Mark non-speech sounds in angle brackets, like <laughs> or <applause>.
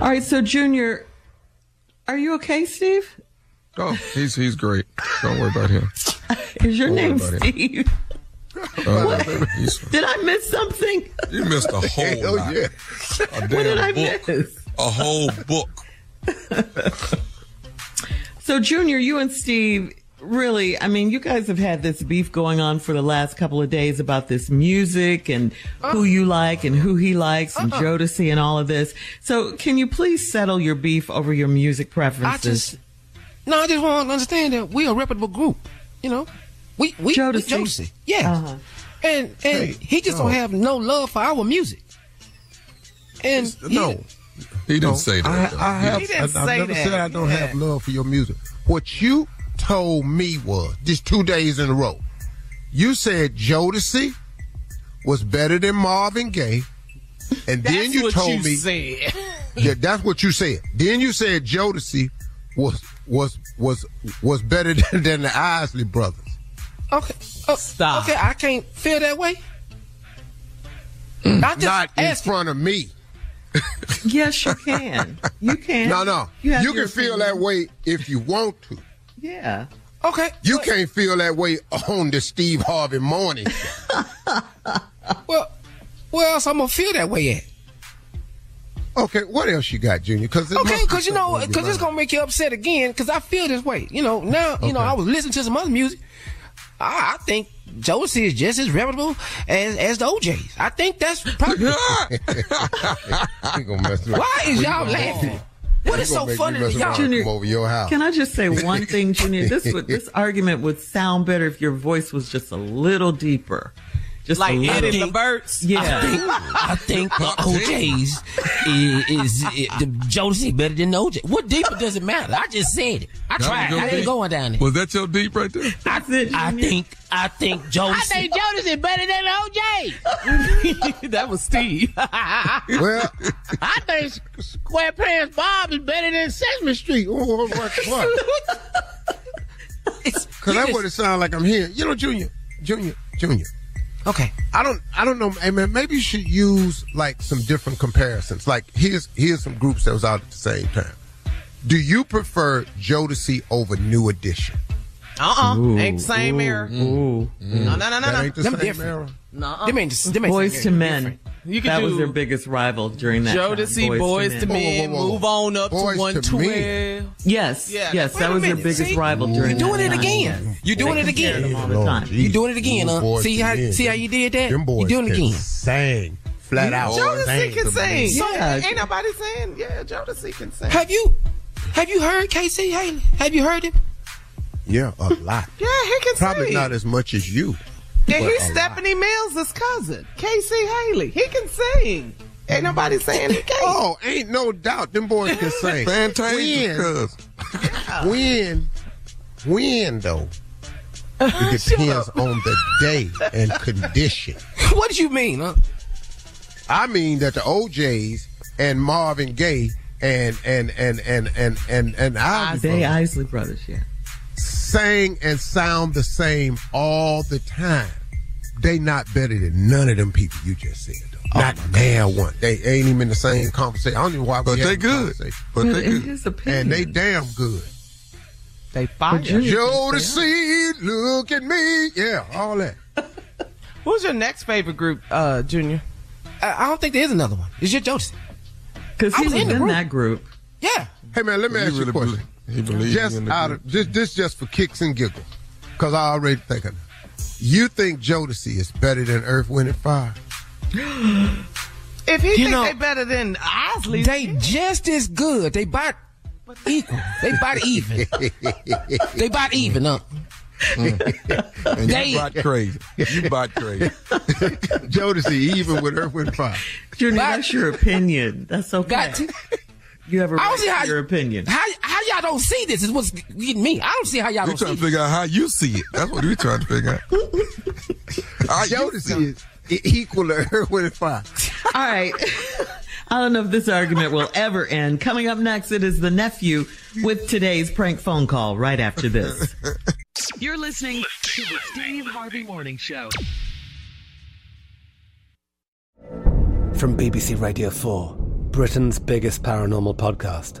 All right, so Junior, are you okay, Steve? Oh, he's he's great. Don't worry about him. <laughs> Is your Don't name about. Steve? Uh, <laughs> Did I miss something? you missed a whole Hell <laughs> lot. yeah. A What did I book. miss? A whole book. So, Junior, you and Steve, really, I mean, you guys have had this beef going on for the last couple of days about this music and who you like and who he likes and Jodeci and all of this. So, can you please settle your beef over your music preferences? just- No, I just want to understand that we're a reputable group. You know, we we Jodeci. Jodeci. Yeah, Uh-huh. and and Hey, he just no. don't have no love for our music. And he- No, he didn't No, say that. I. I have. He didn't I, say have never that. said I don't Yeah. have love for your music. What you told me was just two days in a row. You said Jodeci was better than Marvin Gaye, and then you told you me said. <laughs> yeah, that's what you said. Then you said Jodeci was was was was better <laughs> than, than the Isley brothers. okay, uh, Stop. Okay, I can't feel that way. Mm. I just Not in ask front of me. Yes, you can. You <laughs> can. No, no. You, You, can feel opinion. that way if you want to. Yeah. Okay, You can't feel that way on the Steve Harvey morning. show. <laughs> well, where else I'm gonna feel that way at? Okay, what else you got, Junior? Because Okay, because you know, because it's gonna make you upset again. Because I feel this way. You know, now you know I was listening to some other music. I, I think Jodeci is just as reputable as as the O'Jays. I think that's probably. <laughs> Why is y'all laughing? What is so funny to y'all? Junior, Come over your house. Can I just say one thing, Junior? This would, this <laughs> argument would sound better if your voice was just a little deeper. Just Like a little. Eddie Levert's? Yeah. I think, I think the <laughs> O'Jays is, is, the Jodeci better than the OJ. What deeper does it matter? I just said it. I That tried. was your I ain't deep? going down there. Was that your deep right there? I, said, I think I think Jodeci. I think Jodeci better than OJ. <laughs> that was Steve. <laughs> well, I think SquarePants Bob is better than Sesame Street. Oh, oh, oh, what? Because that's what it sounds like I'm here. You know, Junior, Junior, Junior. Okay. I don't, I don't know. Hey man, maybe you should use like some different comparisons. Like here's here's some groups that was out at the same time. Do you prefer Jodeci over New Edition? Uh-uh. Ooh, ain't the same ooh, era. Ooh. Mm-hmm. No, no, no, no, That no. ain't the Them same different. era. No. Them ain't them ain't Boyz II Men. Different. You could that do was their biggest rival during that Jodeci, time. Boys Men. to Men, move on up Boys to to 112. Yes, Yeah, yes, wait that was their biggest see? rival during that. You doing that it time. again. You doing They it again. them all the time. Jesus. You doing it again, huh? See how see how you did that? Them boys You doing it again. sing flat out. Jodeci Sing can sing. So, Yeah. ain't nobody saying, yeah, Jodeci can sing. Have you have you heard K-Ci Hailey? Have you heard him? Yeah, a lot. Yeah, he can sing. Probably sing. not as much as you. And but he's a lot. Stephanie Mills' cousin, K-Ci Hailey. He can sing. Ain't nobody saying he can't. Oh, ain't no doubt them boys can <laughs> sing. Fantasia, When? cuz. When? When though? It <laughs> depends on the day and condition. <laughs> What do you mean, huh? I mean that the O'Jays and Marvin Gaye and and and and and and and Isley They Brothers Isley Brothers, yeah. Sang and sound the same all the time. They not better than none of them people you just said. Though. Not now one. They ain't even in the same conversation. I don't even know why But they good. But But they in good. his opinion, And they damn good. They fired. Junior- Jodeci, look at me. Yeah, all that. <laughs> Who's your next favorite group, uh, Junior? I, I don't think there is another one. It's your Jodeci. because I he was was in in that group. Yeah. Hey man, let me He ask you a really question. Believe- he believes just in the out of just this just for kicks and giggles, because I already think of it. You think Jodeci is better than Earth, Wind, and Fire? <gasps> If he You think know, they better than Isley, They just as good. They bought equal. They bought even. <laughs> they bought even, huh? Mm. <laughs> And They- you bought crazy. You bought crazy. <laughs> Jodeci even with Earth, Wind, and Fire. Junior, But- that's your opinion. That's okay. Got you have a I right don't see to how your opinion. How how y'all don't see this is what's getting me. I don't see how y'all We don't trying see to this. figure out how you see it. That's what we trying to figure out. <laughs> How you see Jodeci it. is e- equal <laughs> to Earth, Wind, and Fire. All right. <laughs> I don't know if this argument will ever end. Coming up next, it is the nephew with today's prank phone call right after this. You're listening to the Steve Harvey Morning Show. From BBC Radio 4, Britain's biggest paranormal podcast